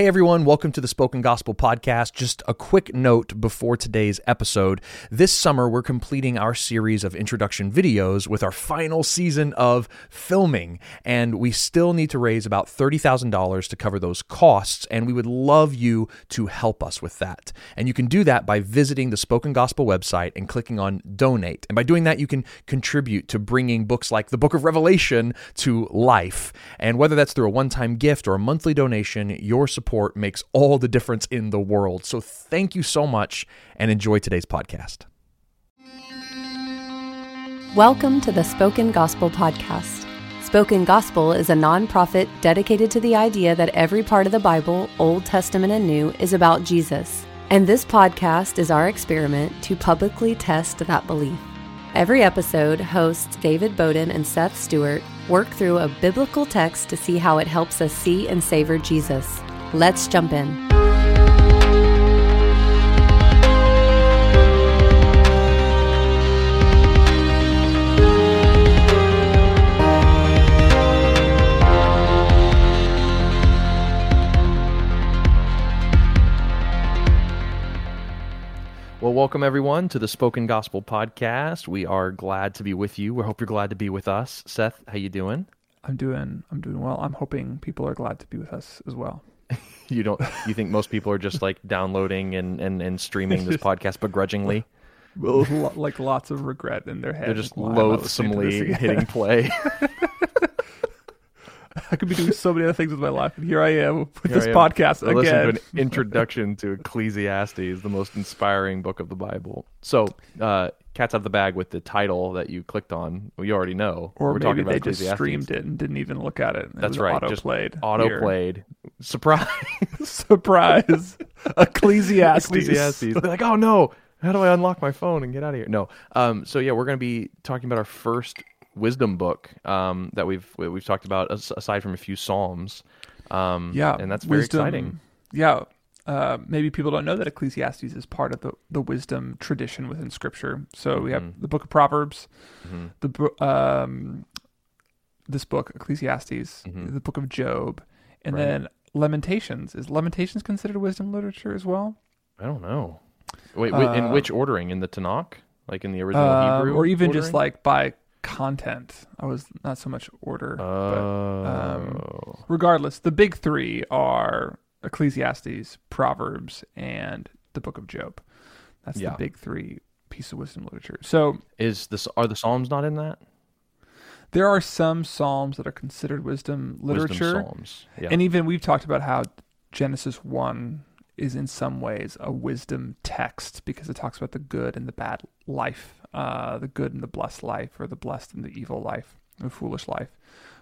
Hey everyone, welcome to the Spoken Gospel Podcast. Just a quick note before today's episode. This summer, we're completing our series of introduction videos with our final season of filming, and we still need to raise about $30,000 to cover those costs, and we would love you to help us with that. And you can do that by visiting the Spoken Gospel website and clicking on donate. And by doing that, you can contribute to bringing books like the Book of Revelation to life. And whether that's through a one time gift or a monthly donation, your support support makes all the difference in the world. So thank you so much and enjoy today's podcast. Welcome to the Spoken Gospel Podcast. Spoken Gospel is a nonprofit dedicated to the idea that every part of the Bible, Old Testament and New, is about Jesus. And this podcast is our experiment to publicly test that belief. Every episode, hosts David Bowden and Seth Stewart work through a biblical text to see how it helps us see and savor Jesus. Let's jump in. Well, welcome everyone to the Spoken Gospel Podcast. We are glad to be with you. We hope you're glad to be with us. Seth, how you doing? I'm doing I'm doing well. I'm hoping people are glad to be with us as well. you don't you think most people are just like downloading and and, and streaming this podcast begrudgingly? Well, like lots of regret in their head they're just loathsomely hitting play I could be doing so many other things with my life, and here I am with here this am. podcast I again. to an introduction to Ecclesiastes, the most inspiring book of the Bible. So, uh, cat's out of the bag with the title that you clicked on. We already know. Or We're maybe talking about they just streamed it and didn't even look at it. it That's right. Auto played. Auto played. Surprise! Surprise! Ecclesiastes. Ecclesiastes. They're like, oh no, how do I unlock my phone and get out of here? No. Um. So yeah, we're going to be talking about our first wisdom book um, that we've we've talked about aside from a few psalms. Um, yeah, and that's very wisdom, exciting. Yeah, uh, maybe people don't know that Ecclesiastes is part of the, the wisdom tradition within Scripture. So mm-hmm. we have mm-hmm. the Book of Proverbs, mm-hmm. the um, this book Ecclesiastes, mm-hmm. the Book of Job, and right. then Lamentations. Is Lamentations considered wisdom literature as well? I don't know. Wait, uh, in which ordering? In the Tanakh, like in the original uh, Hebrew, or even ordering? just like by content. I was not so much order. Oh. But, um, regardless, the big three are Ecclesiastes, Proverbs, and the Book of Job. That's yeah. the big three piece of wisdom literature. So, is this are the Psalms not in that? There are some Psalms that are considered wisdom literature. Wisdom Psalms, yeah. and even we've talked about how Genesis one is in some ways a wisdom text because it talks about the good and the bad life uh, the good and the blessed life, or the blessed and the evil life, the foolish life.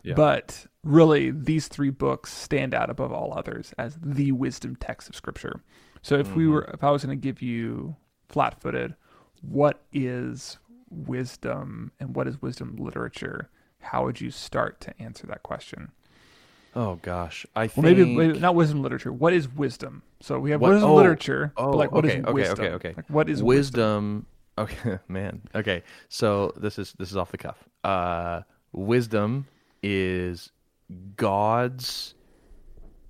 Yeah. But really, these three books stand out above all others as the wisdom text of Scripture. So, if mm-hmm. we were, if I was going to give you flat-footed, what is wisdom and what is wisdom literature? How would you start to answer that question? Oh gosh, I think maybe, maybe, not wisdom literature. What is wisdom? So we have what, wisdom oh, literature, oh, but like what okay, is okay, wisdom? Okay, okay, Like, what is wisdom? wisdom? Okay, man. Okay, so this is this is off the cuff. Uh, wisdom is God's.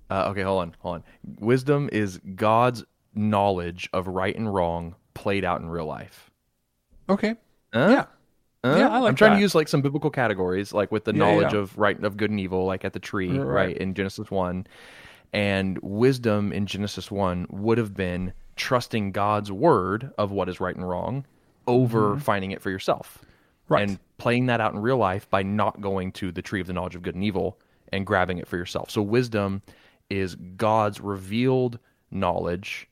Uh, okay, hold on, hold on. Wisdom is God's knowledge of right and wrong played out in real life. Okay. Uh? Yeah. Uh? Yeah, I like I'm trying that. to use like some biblical categories, like with the yeah, knowledge yeah. of right of good and evil, like at the tree, right. right, in Genesis one, and wisdom in Genesis one would have been trusting God's word of what is right and wrong, over mm-hmm. finding it for yourself. Right. And playing that out in real life by not going to the tree of the knowledge of good and evil and grabbing it for yourself. So wisdom is God's revealed knowledge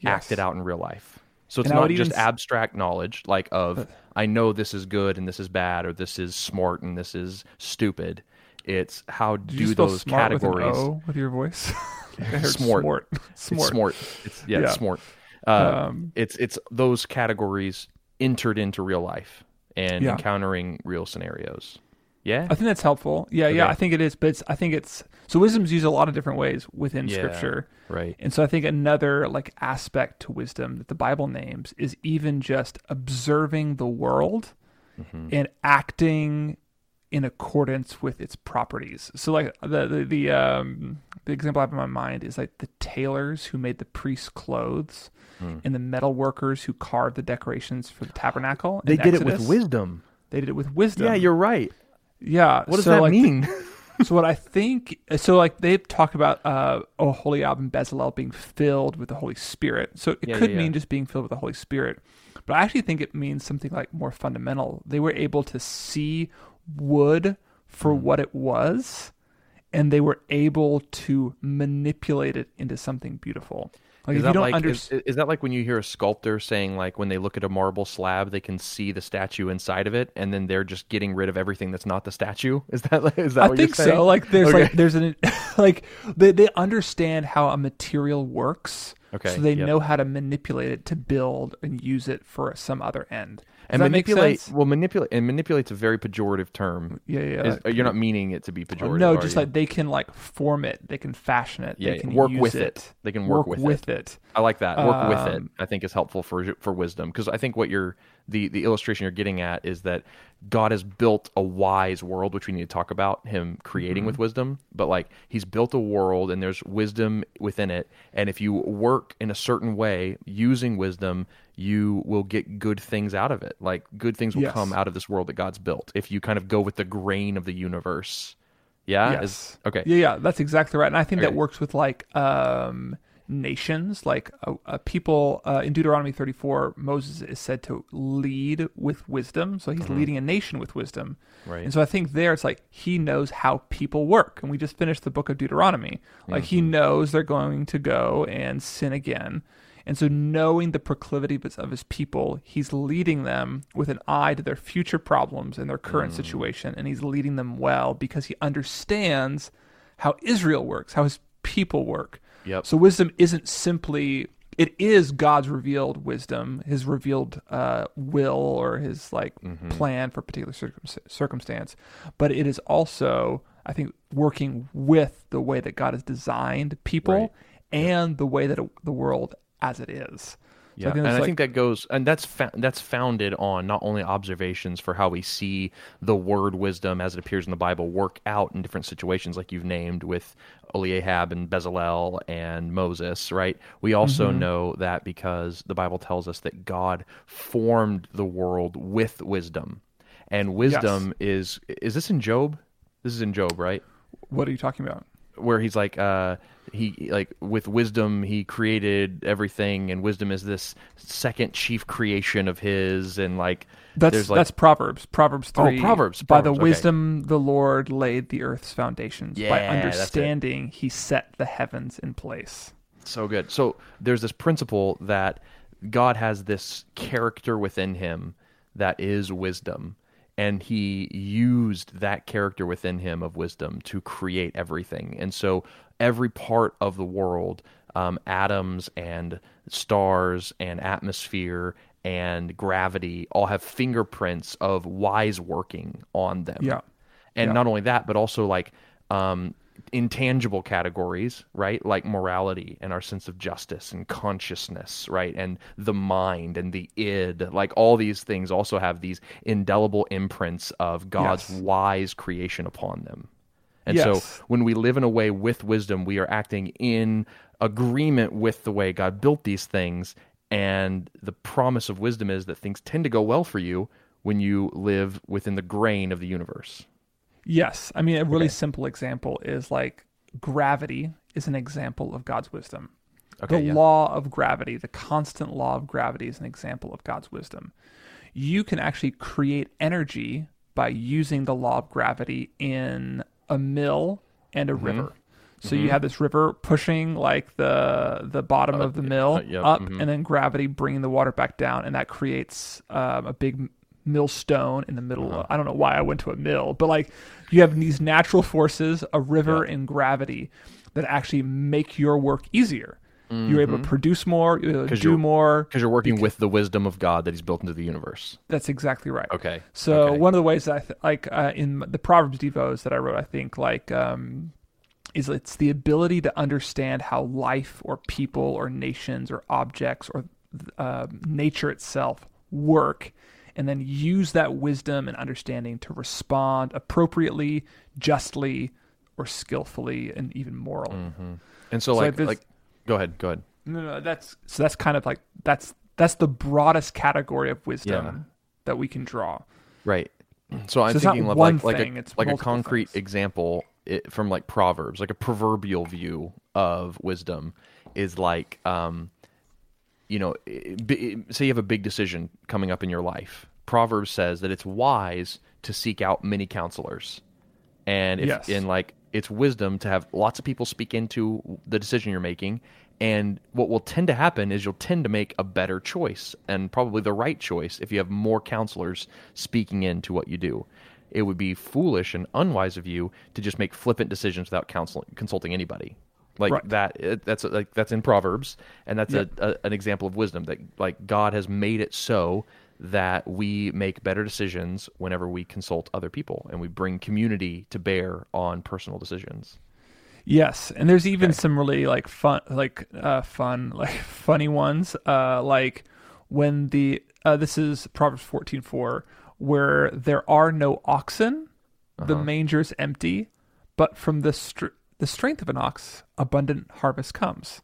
yes. acted out in real life. So it's not just abstract knowledge like of but, I know this is good and this is bad or this is smart and this is stupid. It's how do those categories with, with, your voice? smart. Smart. Smart. Smart. It's yeah, yeah. smart. Uh, um, it's it's those categories entered into real life and yeah. encountering real scenarios. Yeah, I think that's helpful. Yeah, okay. yeah, I think it is. But it's, I think it's so wisdom's used a lot of different ways within yeah, Scripture, right? And so I think another like aspect to wisdom that the Bible names is even just observing the world mm-hmm. and acting in accordance with its properties. So like the the the, um, the example I have in my mind is like the tailors who made the priest's clothes Hmm. and the metal workers who carved the decorations for the tabernacle. They did it with wisdom. They did it with wisdom. Yeah, you're right. yeah. What does so, that like, the- mean? so what I think, so like they talk about uh, Oholiab and Bezalel being filled with the Holy Spirit. So it Yeah, could yeah, yeah. mean just being filled with the Holy Spirit, but I actually think it means something like more fundamental. They were able to see wood for Hmm. what it was, and they were able to manipulate it into something beautiful. Like is if that you don't like understand. is, is that like when you hear a sculptor saying like when they look at a marble slab they can see the statue inside of it and then they're just getting rid of everything that's not the statue? Is that like, is that I what think you're saying? so. Like there's Okay. like there's an like they they understand how a material works. Okay, So they yep. know how to manipulate it to build and use it for some other end. And manipulate well manipulate and manipulate's a very pejorative term. Yeah, yeah. Is- like- you're not meaning it to be pejorative. no, just you? like they can like form it, they can fashion it, Yeah, they yeah. can Work with it. it. They can work with it. it. I like that. Work with it. Um, I think is helpful for for wisdom because I think what you're the the illustration you're getting at is that God has built a wise world, which we need to talk about him creating Mm-hmm. with wisdom. But like he's built a world and there's wisdom within it, and if you work in a certain way using wisdom, you will get good things out of it. Like good things will Yes. come out of this world that God's built if you kind of go with the grain of the universe. Yeah. Yes. Is- okay. Yeah, yeah, that's exactly right. And I think Okay. that works with like um nations, like uh, uh, people uh, in Deuteronomy 34, Moses is said to lead with wisdom. So he's leading a nation with wisdom. Mm-hmm. Right. And so I think there it's like he knows how people work. And we just finished the book of Deuteronomy. Like he Mm-hmm. knows they're going to go and sin again. And so, knowing the proclivities of his people, he's leading them with an eye to their future problems and their current Mm. situation. And he's leading them well because he understands how Israel works, how his people work. Yep. So, wisdom isn't simply, it is God's revealed wisdom, his revealed uh, will or his like Mm-hmm. plan for a particular circum- circumstance. But it is also, I think, working with the way that God has designed people Right. and the way that it, the world as it is. So Yeah, and that's I think that goes, and that's fa- that's founded on not only observations for how we see the word wisdom as it appears in the Bible work out in different situations, like you've named with Oholiab and Bezalel and Moses, right? We also Mm-hmm. know that because the Bible tells us that God formed the world with wisdom, and wisdom is is this in Job? This is in Job, right? what are you talking about? Where he's like uh he like with wisdom he created everything and wisdom is this second chief creation of his and like That's like that's Proverbs. Proverbs Oh, three. Proverbs, By Proverbs, the okay. wisdom the Lord laid the earth's foundations. By Yeah, it. understanding he set the heavens in place. so good so there's this principle that god has this character within him that is wisdom and he used that character within him of wisdom to create everything and so every part of the world um, atoms and stars and atmosphere and gravity all have fingerprints of wise working on them Yeah. and Yeah. not only that but also like um intangible categories right? Like morality and our sense of justice and consciousness right? And the mind and the id like all these things also have these indelible imprints of god's Yes. wise creation upon them. And Yes. so when we live in a way with wisdom we are acting in agreement with the way god built these things. And the promise of wisdom is that things tend to go well for you when you live within the grain of the universe Yes. I mean a really Okay. simple example is like gravity is an example of God's wisdom. Okay, the yeah. law of gravity, the constant law of gravity is an example of God's wisdom. You can actually create energy by using the law of gravity in a mill and Mm-hmm. a river. So you have this river pushing like the the bottom of the mill uh, yep, up, mhm. and then gravity bringing the water back down, and that creates um, a big millstone in the middle. Uh-huh. Of, I don't know why I went to a mill, but like you have these natural forces, a river and gravity, that actually make your work easier. You're able to produce more, you're to do Mm-hmm. more. because you're working with the wisdom of God that He's built into the universe. That's exactly right. Okay. So okay. one of the ways that I th- like uh, in the Proverbs devos that I wrote, I think like um, is it's the ability to understand how life or people or nations or objects or uh, nature itself work, and then use that wisdom and understanding to respond appropriately, justly, or skillfully, and even morally. Mm-hmm. And so, like, this- like, go ahead, go ahead. No, no, that's so that's kind of like that's that's the broadest category of wisdom Yeah. that we can draw. Right. So I'm So thinking of one like like thing, a it's like a concrete things. example it, from like Proverbs, like a proverbial view of wisdom is like um you know, say you have a big decision coming up in your life. Proverbs says that it's wise to seek out many counselors. And if Yes. in like it's wisdom to have lots of people speak into the decision you're making and what will tend to happen is you'll tend to make a better choice and probably the right choice if you have more counselors speaking into what you do. It would be foolish and unwise of you to just make flippant decisions without counseling, consulting anybody. Like Right. that that's like that's in Proverbs and that's Yeah. a, a, an example of wisdom that like God has made it so that we make better decisions whenever we consult other people and we bring community to bear on personal decisions. Yes, and there's even some really like fun, like uh, fun, like funny ones. Uh, like when the uh, this is Proverbs fourteen four, where there are no oxen, the Uh-huh. manger is empty, but from the str- the strength of an ox, abundant harvest comes.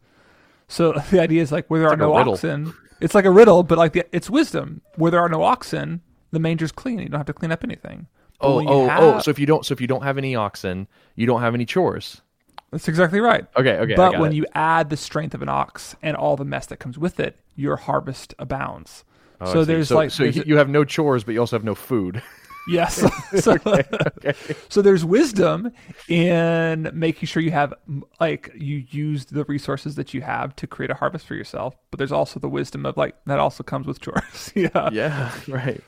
So the idea is like where there are like no oxen, it's like a riddle, but like the, it's wisdom. Where there are no oxen, the manger's clean. You don't have to clean up anything. But Oh, you oh, oh! So if you don't, so if you don't have any oxen, you don't have any chores. That's exactly right. Okay, okay. But when it. you add the strength of an ox and all the mess that comes with it, your harvest abounds. Oh, so there's so, like so there's you have no chores, but you also have no food. yes. so, so there's wisdom in making sure you have like you use the resources that you have to create a harvest for yourself. But there's also the wisdom of like that also comes with chores. yeah. yeah, right.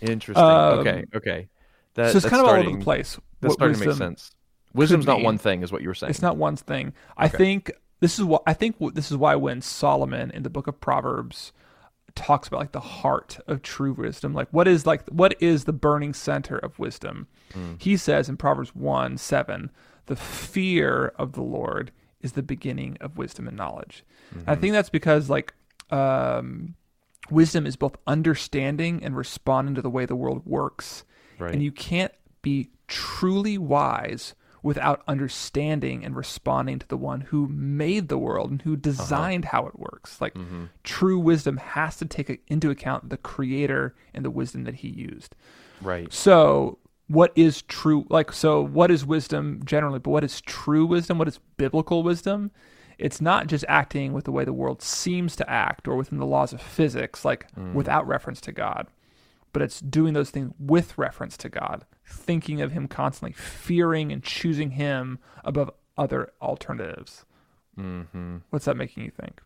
Interesting. Um, okay, okay. That, so it's that's kind of all over the place. That's starting to make sense. Wisdom's not one thing, is what you were saying. It's not one thing. I think this is what I think this is why when Solomon in the book of Proverbs talks about like the heart of true wisdom, like what is like what is the burning center of wisdom? He says in Proverbs 1 7, the fear of the Lord is the beginning of wisdom and knowledge. I think that's because like um wisdom is both understanding and responding to the way the world works. Right. And you can't be truly wise without understanding and responding to the one who made the world and who uh-huh. designed how it works. Like mm-hmm. true wisdom has to take into account the creator and the wisdom that he used. right. So, what is true? Like, so what is wisdom generally? But what is true wisdom? What is biblical wisdom? It's not just acting with the way the world seems to act or within the laws of physics, like mm. without reference to God, but it's doing those things with reference to God, thinking of Him constantly, fearing and choosing Him above other alternatives. Mm-hmm. What's that making you think?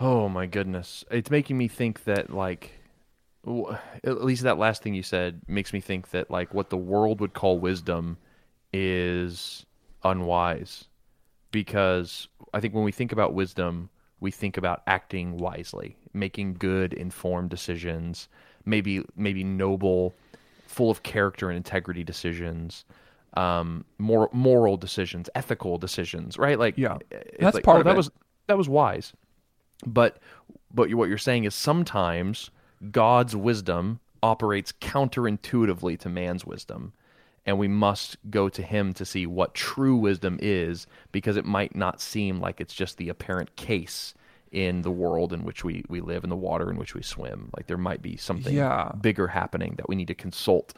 Oh my goodness, it's making me think that like, w- at least that last thing you said makes me think that like what the world would call wisdom is unwise, because I think when we think about wisdom, we think about acting wisely, making good, informed decisions, maybe maybe noble, full of character and integrity decisions. Um, more moral decisions, ethical decisions, right? Like, Yeah. That's like, part oh, of that it. was that was wise but but what you're saying is sometimes God's wisdom operates counterintuitively to man's wisdom and we must go to him to see what true wisdom is because it might not seem like it's just the apparent case in the world in which we, we live in the water in which we swim like there might be something Yeah. bigger happening that we need to consult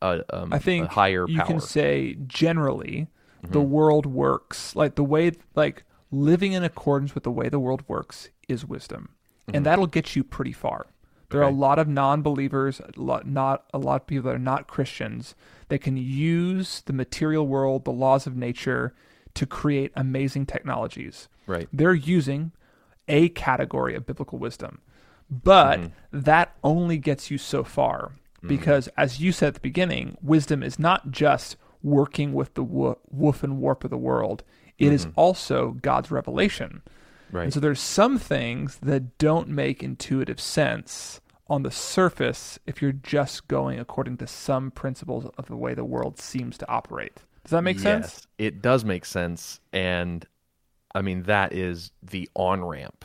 a, um, I think higher you power can say generally the Mm-hmm. world works like the way like living in accordance with the way the world works is wisdom, and that'll get you pretty far. There are a Mm-hmm. Lot of non-believers, a lot, not a lot of people that are not Christians that can use the material world, the laws of nature, to create amazing technologies. right They're using a category of biblical wisdom. But mm-hmm. that only gets you so far mm-hmm. because, as you said at the beginning, wisdom is not just working with the wo- woof and warp of the world, It is mm-hmm. also God's revelation. right And so there's some things that don't make intuitive sense on the surface if you're just going according to some principles of the way the world seems to operate. Does that make sense? It does make sense, and I mean that is the on ramp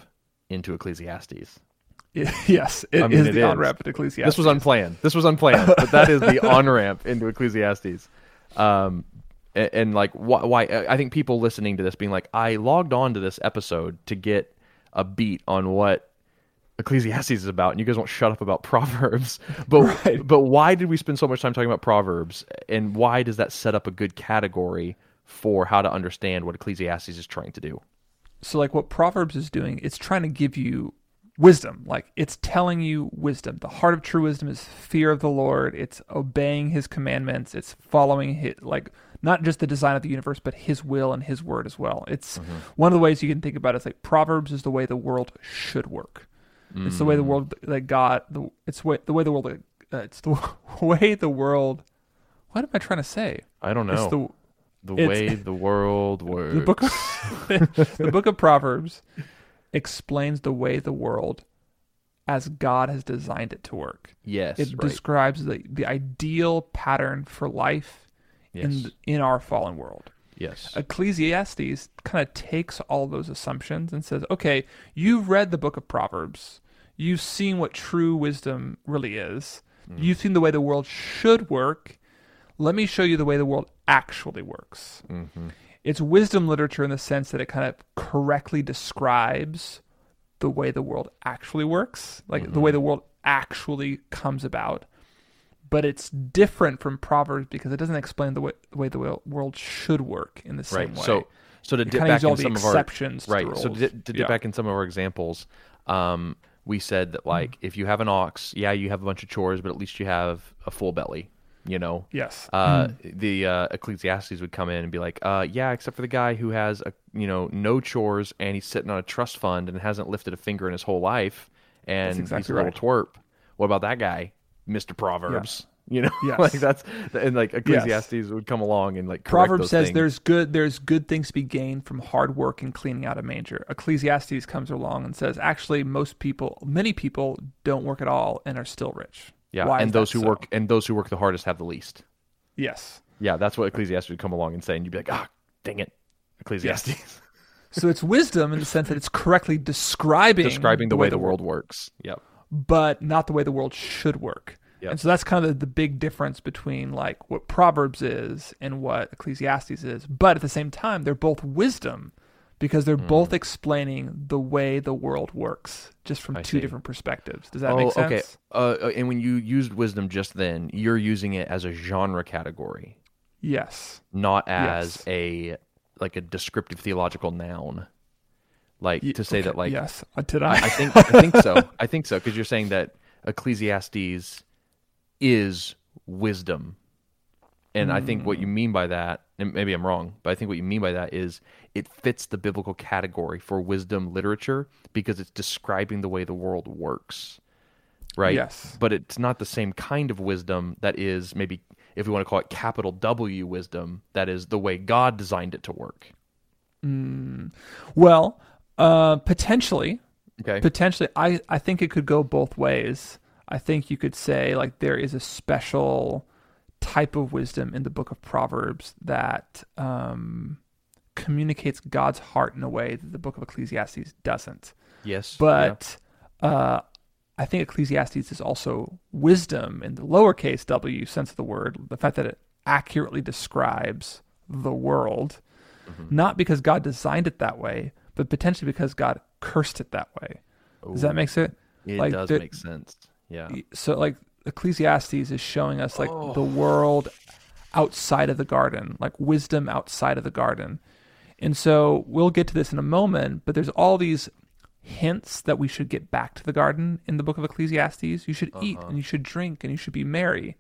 into Ecclesiastes. yes, it is I mean, it the on ramp to Ecclesiastes. This was unplanned. This was unplanned, but that is the on ramp into Ecclesiastes. Um, and, and like why, why? I think people listening to this being like, I logged on to this episode to get a beat on what Ecclesiastes is about, and you guys won't shut up about Proverbs. But Right. but why did we spend so much time talking about Proverbs, and why does that set up a good category for how to understand what Ecclesiastes is trying to do? so like what Proverbs is doing, it's trying to give you wisdom. Like it's telling you wisdom. The heart of true wisdom is fear of the Lord. It's obeying His commandments. It's following His like not just the design of the universe, but His will and His word as well. It's one of the ways you can think about it. It's like Proverbs is the way the world should work. It's the way the world that God. The, it's way, the way the world. Uh, it's the way the world. What am I trying to say? I don't know It's the the it's- way the world works. the book of, the book of Proverbs explains the way the world as God has designed it to work. yes, It right. describes the, the ideal pattern for life yes, in in our fallen world. yes. Ecclesiastes kind of takes all those assumptions and says, "Okay, you've read the book of Proverbs. You've seen what true wisdom really is. Mm. You've seen the way the world should work. Let me show you the way the world actually works." Mm-hmm. It's wisdom literature in the sense that it kind of correctly describes the way the world actually works, like the Mm-hmm. way the world actually comes about. But it's different from Proverbs because it doesn't explain the way the, way the world should work in the same right. way. So so to dip back in the some of our exceptions. to right. So to, to dip Yeah. back in some of our examples, um, we said that like Mm-hmm. if you have an ox, yeah, you have a bunch of chores, but at least you have a full belly. You know. Yes. Uh, the uh, Ecclesiastes would come in and be like, uh, yeah, except for the guy who has a you know no chores and he's sitting on a trust fund and hasn't lifted a finger in his whole life, and he's exactly a little right. twerp. What about that guy, Mister Proverbs? You know, Yes. like that's and like Ecclesiastes would come along and like Proverbs those says things. there's good there's good things to be gained from hard work and cleaning out a manger. Ecclesiastes comes along and says actually most people many people don't work at all and are still rich. Yeah, Why and those who so? work and those who work the hardest have the least. Yes. Yeah, that's what Ecclesiastes would come along and say, and you'd be like, ah, dang it, Ecclesiastes, So it's wisdom in the sense that it's correctly describing describing the way the world works. Yep. but not the way the world should work. Yep. And so that's kind of the, the big difference between like what Proverbs is and what Ecclesiastes is. But at the same time, they're both wisdom because they're Hmm. both explaining the way the world works, just from I two see. different perspectives. Does that oh, make sense? okay. Uh, uh, and when you used wisdom just then, you're using it as a genre category, Yes. not as Yes. a like a descriptive theological noun. Like Ye- to say that, like yes. Uh, did I? I think I think so. I think so because you're saying that Ecclesiastes is wisdom, and I think Mm. what you mean by that, maybe I'm wrong, but I think what you mean by that is it fits the biblical category for wisdom literature because it's describing the way the world works, right? Yes. But it's not the same kind of wisdom that is maybe if we want to call it capital W wisdom, that is the way God designed it to work. well, uh, potentially, Okay. potentially I, I think it could go both ways i think you could say like there is a special type of wisdom in the book of proverbs that um, communicates god's heart in a way that the book of ecclesiastes doesn't yes. but uh, i think ecclesiastes is also wisdom in the lowercase w sense of the word the fact that it accurately describes the world Mm-hmm. not because god designed it that way but potentially because god cursed it that way does that make sense It like does the- make sense. Yeah. so like ecclesiastes is showing us like the oh. world outside of the garden like wisdom outside of the garden. And so we'll get to this in a moment but there's all these hints that we should get back to the garden in the book of ecclesiastes. You should eat uh-huh. and you should drink and you should be merry.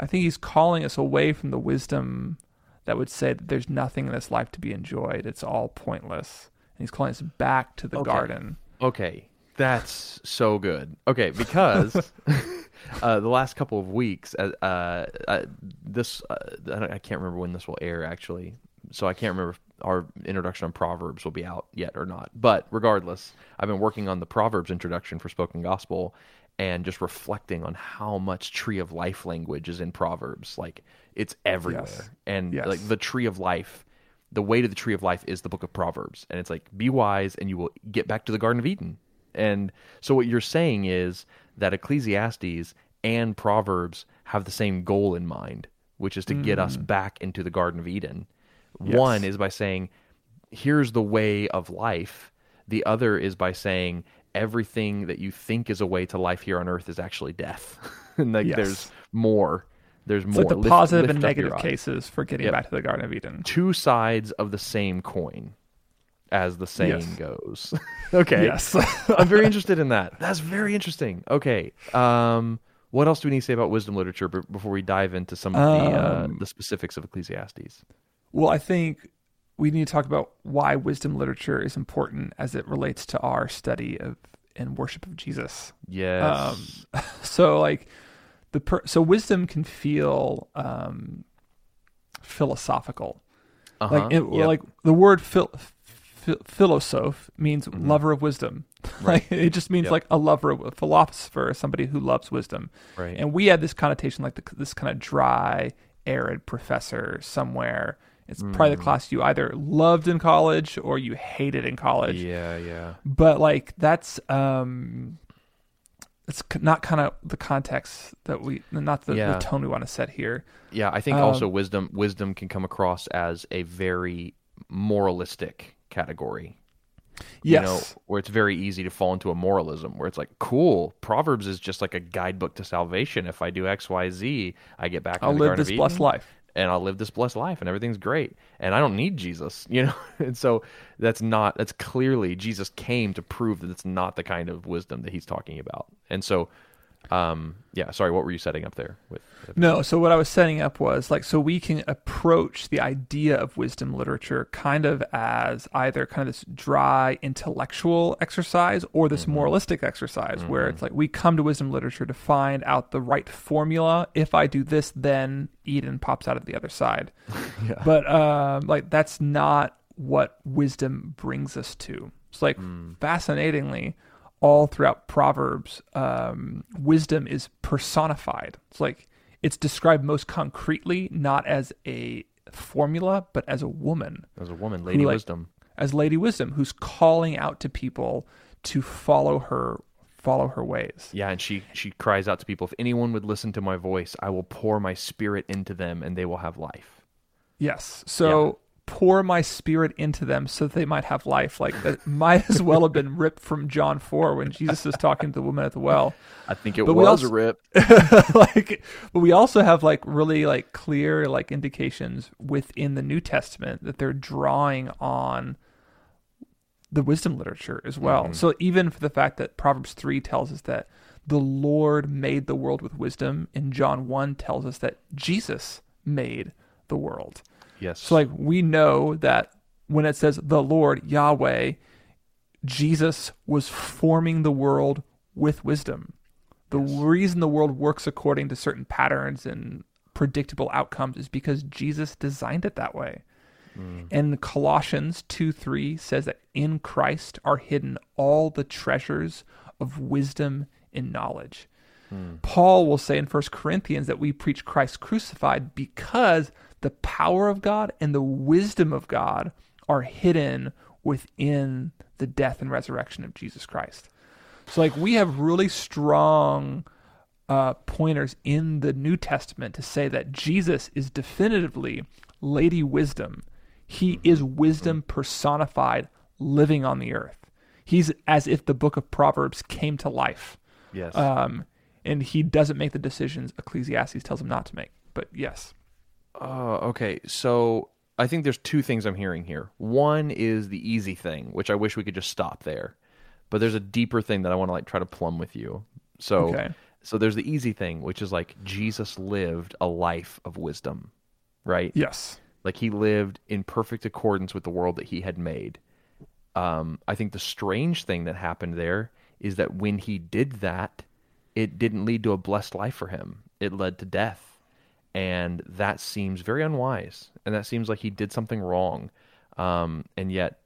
I think he's calling us away from the wisdom that would say that there's nothing in this life to be enjoyed. It's all pointless. And he's calling us back to the Okay. garden. Okay, that's so good. Okay, because uh, the last couple of weeks, uh, uh, this uh, I don't- I can't remember when this will air actually, so I can't remember if our introduction on Proverbs will be out yet or not. But regardless, I've been working on the Proverbs introduction for Spoken Gospel and just reflecting on how much tree of life language is in Proverbs. Like it's everywhere, Yes. and Yes. like the tree of life the way to the tree of life is the book of proverbs and it's like be wise and you will get back to the garden of eden And so what you're saying is that Ecclesiastes and Proverbs have the same goal in mind, which is to get us back into the Garden of Eden. Yes. One is by saying, here's the way of life. The other is by saying everything that you think is a way to life here on earth is actually death. and like Yes. there's more. There's It's more. like the Lift- positive lift and negative cases for getting Yep. back to the Garden of Eden. Two sides of the same coin, as the saying Yes. goes. okay. Yes. I'm very interested in that. That's very interesting. Okay. Um, what else do we need to say about wisdom literature before we dive into some of the uh, Um, the specifics of Ecclesiastes? well, I think we need to talk about why wisdom literature is important as it relates to our study of and worship of Jesus. Yes. So, like the per- so wisdom can feel um, philosophical. uh-huh. Like it, Yep. like the word phil- philosoph means Mm-hmm. lover of wisdom. like it just means Yep. like a lover, of, a philosopher, somebody who loves wisdom. right. And we had this connotation like the, this kind of dry, arid professor somewhere. It's probably Mm. the class you either loved in college or you hated in college. yeah, yeah. But like that's um it's not kind of the context that we not the, Yeah. the tone we want to set here. Yeah, I think Um, also wisdom wisdom can come across as a very moralistic category. Yes. You know, where it's very easy to fall into a moralism where it's like, cool, Proverbs is just like a guidebook to salvation. If I do X, Y, Z, I get back I'll the live this blessed Eden, life. and I'll live this blessed life and everything's great. And I don't need Jesus, you know? and so that's not that's clearly Jesus came to prove that it's not the kind of wisdom that he's talking about. And so um yeah, sorry, what were you setting up there with No, so what I was setting up was like so we can approach the idea of wisdom literature kind of as either kind of this dry intellectual exercise or this moralistic exercise where it's like we come to wisdom literature to find out the right formula. If I do this, then Eden pops out of the other side. Yeah. But um, like that's not what wisdom brings us to. It's like fascinatingly, all throughout Proverbs, um, wisdom is personified. It's like it's described most concretely, not as a formula, but as a woman, as a woman, Lady like- Wisdom? as Lady Wisdom, who's calling out to people to follow her, follow her ways. Yeah, and she she cries out to people, if anyone would listen to my voice, I will pour my spirit into them and they will have life. Yes. So pour my spirit into them so that they might have life. Like that might as well have been ripped from John 4 when Jesus is talking to the woman at the well. I think it But was also- a rip. like but we also have like really like clear like indications within the New Testament that they're drawing on the wisdom literature as well. Mm-hmm. So even for the fact that Proverbs 3 tells us that the Lord made the world with wisdom and John 1 tells us that Jesus made the world. Yes. So like we know that when it says the Lord Yahweh, Jesus was forming the world with wisdom. The reason the world works according to certain patterns and predictable outcomes is because Jesus designed it that way. Mm. And Colossians 2 3 says that in Christ are hidden all the treasures of wisdom and knowledge. Paul will say in 1 Corinthians that we preach Christ crucified because the power of God and the wisdom of God are hidden within the death and resurrection of Jesus Christ. So, like, we have really strong uh, pointers in the New Testament to say that Jesus is definitively Lady Wisdom. He is wisdom personified living on the earth. He's as if the book of Proverbs came to life. yes. Um, and he doesn't make the decisions Ecclesiastes tells him not to make. But yes. Oh, okay. So I think there's two things I'm hearing here. One is the easy thing, which I wish we could just stop there. But there's a deeper thing that I want to like try to plumb with you. So Okay. so there's the easy thing, which is like Jesus lived a life of wisdom, right? Yes. Like he lived in perfect accordance with the world that he had made. Um, I think the strange thing that happened there is that when he did that, it didn't lead to a blessed life for him. It led to death. And that seems very unwise. And that seems like he did something wrong. Um, and yet,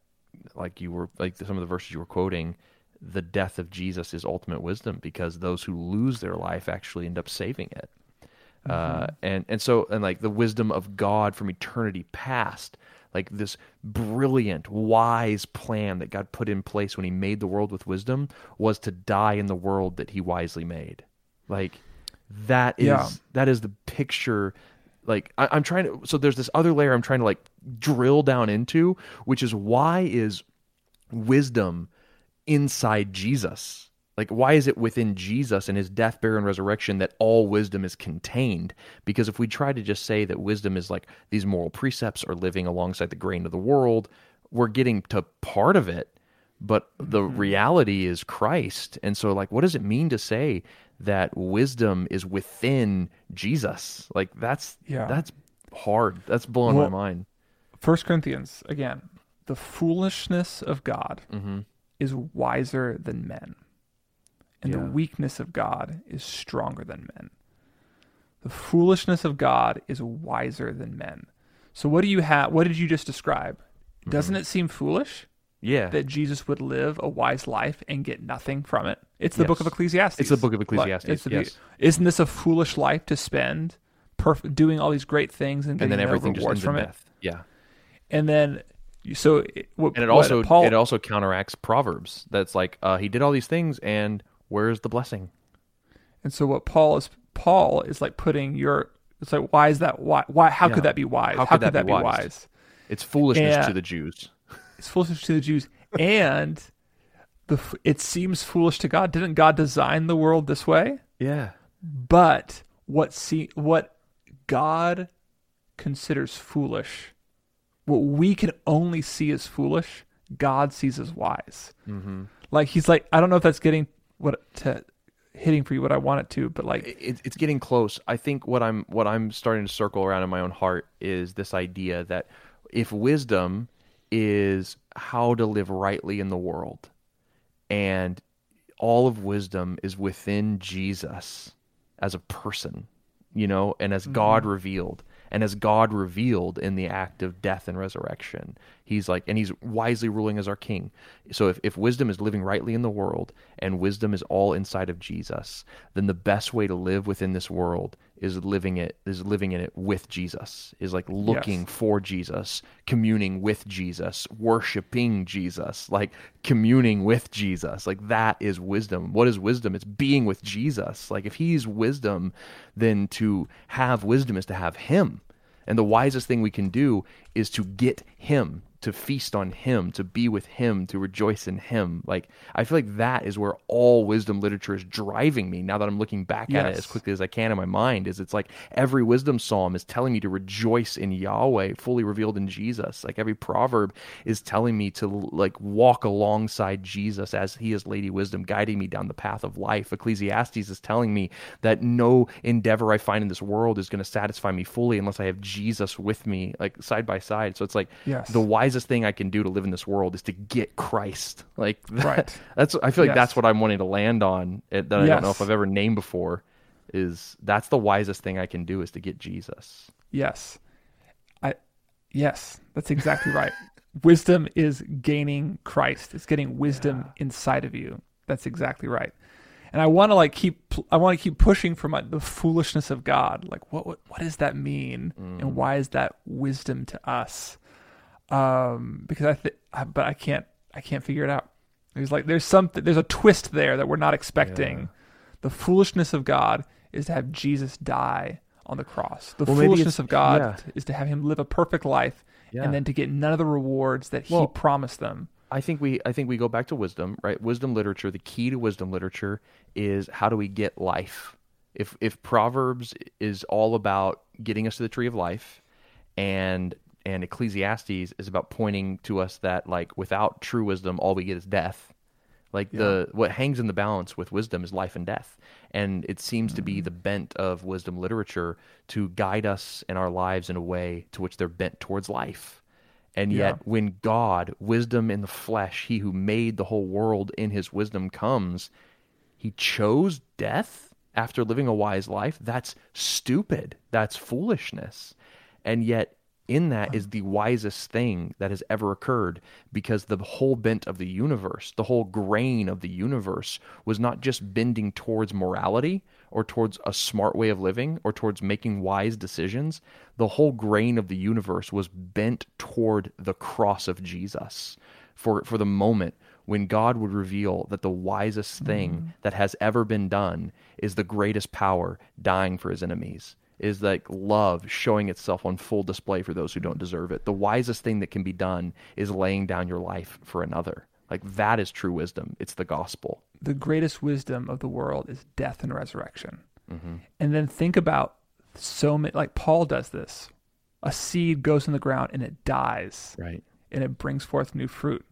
like you were, like some of the verses you were quoting, the death of Jesus is ultimate wisdom because those who lose their life actually end up saving it. Uh, and and so and like the wisdom of God from eternity past, like this brilliant, wise plan that God put in place when he made the world with wisdom was to die in the world that he wisely made. Like that is Yeah. that is the picture like I, i'm trying to so there's this other layer i'm trying to like drill down into which is why is wisdom inside jesus like why is it within jesus and his death burial and resurrection that all wisdom is contained because if we try to just say that wisdom is like these moral precepts or living alongside the grain of the world we're getting to part of it but the reality is Christ. And so like what does it mean to say that wisdom is within Jesus? Like that's Yeah. that's hard. That's blowing Well- my mind. First Corinthians again, the foolishness of God Mm-hmm. is wiser than men, and the weakness of God is stronger than men. The foolishness of God is wiser than men. So what do you have? What did you just describe? Mm-hmm. Doesn't it seem foolish Yeah. that Jesus would live a wise life and get nothing from it? It's the book of Ecclesiastes. It's the book of Ecclesiastes, the- yes. Isn't this a foolish life to spend, perf- doing all these great things and and then no everything just rewards ends from in it? death. Yeah. And then, so it, what, And it what also Paul, it also counteracts Proverbs. That's like uh, he did all these things and where's the blessing? And so what Paul is Paul is like putting your it's like why is that why why how Yeah. could that be wise? How could that be wise? It's foolishness And- to the Jews. It's foolish to the Jews and the it seems foolish to God. Didn't God design the world this way? Yeah. But what see what God considers foolish, what we can only see as foolish, God sees as wise. Mm-hmm. Like he's like I don't know if that's getting what to hitting for you what I want it to, but like it, it's getting close. I think what I'm what I'm starting to circle around in my own heart is this idea that if wisdom is how to live rightly in the world, and all of wisdom is within Jesus as a person, you know, and as mm-hmm. God revealed, and as God revealed in the act of death and resurrection. He's like, and he's wisely ruling as our king. So if, if wisdom is living rightly in the world and wisdom is all inside of Jesus, then the best way to live within this world is living it is living in it with Jesus. Is like looking Yes. for Jesus, communing with Jesus, worshiping Jesus, like communing with Jesus. Like that is wisdom. What is wisdom? It's being with Jesus. Like if he's wisdom, then to have wisdom is to have him. And the wisest thing we can do is to get him, to feast on him, to be with him, to rejoice in him. Like I feel like that is where all wisdom literature is driving me now that I'm looking back at it as quickly as I can in my mind is it's like every wisdom psalm is telling me to rejoice in Yahweh fully revealed in Jesus. Like every proverb is telling me to like walk alongside Jesus as he is Lady Wisdom guiding me down the path of life. Ecclesiastes is telling me that no endeavor I find in this world is going to satisfy me fully unless I have Jesus with me like side by side. So it's like Yes. the wisest thing I can do to live in this world is to get Christ. Like that, Right. That's I feel like Yes. that's what I'm wanting to land on. Eh, that I don't know if I've ever named before. Is that's the wisest thing I can do is to get Jesus. Yes. I yes, that's exactly right. Wisdom is gaining Christ. It's getting wisdom inside of you. That's exactly right. And I want to like keep I want to keep pushing for my, the foolishness of God. Like what what, what does that mean mm. and why is that wisdom to us? Um because I think but I can't I can't figure it out. There's like there's something there's a twist there that we're not expecting. Yeah. The foolishness of God is to have Jesus die on the cross. The Well, foolishness of God yeah. is to have him live a perfect life Yeah. and then to get none of the rewards that he promised them. I think we I think we go back to wisdom, right? Wisdom literature. The key to wisdom literature is how do we get life? If if Proverbs is all about getting us to the tree of life, and and Ecclesiastes is about pointing to us that like without true wisdom, all we get is death. Like the what hangs in the balance with wisdom is life and death, and it seems to be the mm. bent of wisdom literature to guide us in our lives in a way to which they're bent towards life. And yet, Yeah. when God, wisdom in the flesh, he who made the whole world in his wisdom comes, he chose death after living a wise life. That's stupid. That's foolishness. And yet, in that is the wisest thing that has ever occurred because the whole bent of the universe, the whole grain of the universe was not just bending towards morality or towards a smart way of living or towards making wise decisions. The whole grain of the universe was bent toward the cross of Jesus for, for the moment when God would reveal that the wisest thing mm-hmm. that has ever been done is the greatest power dying for his enemies is like love showing itself on full display for those who don't deserve it. The wisest thing that can be done is laying down your life for another. Like that is true wisdom. It's the gospel. The greatest wisdom of the world is death and resurrection. Mm-hmm. And then think about so many, like Paul does this. A seed goes in the ground and it dies. Right. And it brings forth new fruit.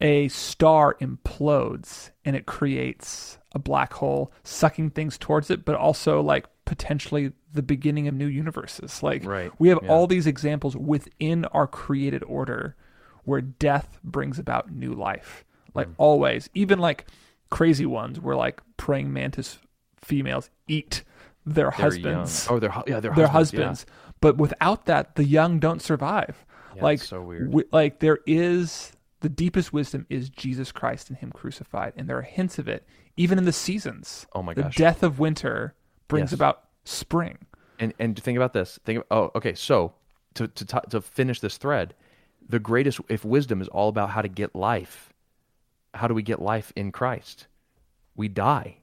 A star implodes and it creates a black hole, sucking things towards it, but also like potentially the beginning of new universes. Like right. we have yeah. all these examples within our created order where death brings about new life. Like mm. always, even like crazy ones where like praying mantis females eat their They're husbands. Young. Oh, their yeah, their, husbands. husbands. Yeah. But without that, the young don't survive. Yeah, like so weird. W- like there is the deepest wisdom is Jesus Christ and Him crucified, and there are hints of it even in the seasons. Oh my gosh! The death of winter brings yes. about spring. And and think about this. Think of, oh okay. So to to t- to finish this thread, the greatest if wisdom is all about how to get life. How do we get life in Christ? We die.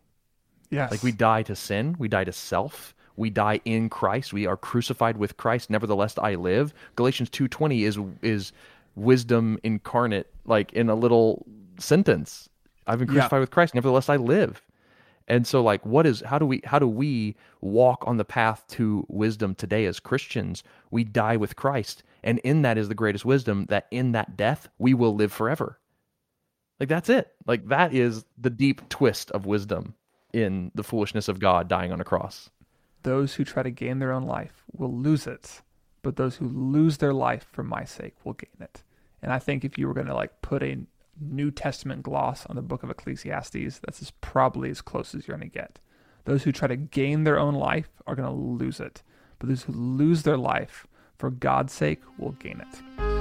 Yes. Like we die to sin, we die to self, we die in Christ, we are crucified with Christ, nevertheless I live. Galatians 2:20 is is wisdom incarnate like in a little sentence. I've been crucified yeah. with Christ, nevertheless I live. And so like what is how do we how do we walk on the path to wisdom today as Christians? We die with Christ, and in that is the greatest wisdom that in that death we will live forever. Like that's it. Like that is the deep twist of wisdom in the foolishness of God dying on a cross. Those who try to gain their own life will lose it, but those who lose their life for my sake will gain it. And I think if you were going to like put a New Testament gloss on the book of Ecclesiastes, that's as probably as close as you're going to get. Those who try to gain their own life are going to lose it, but those who lose their life for God's sake will gain it.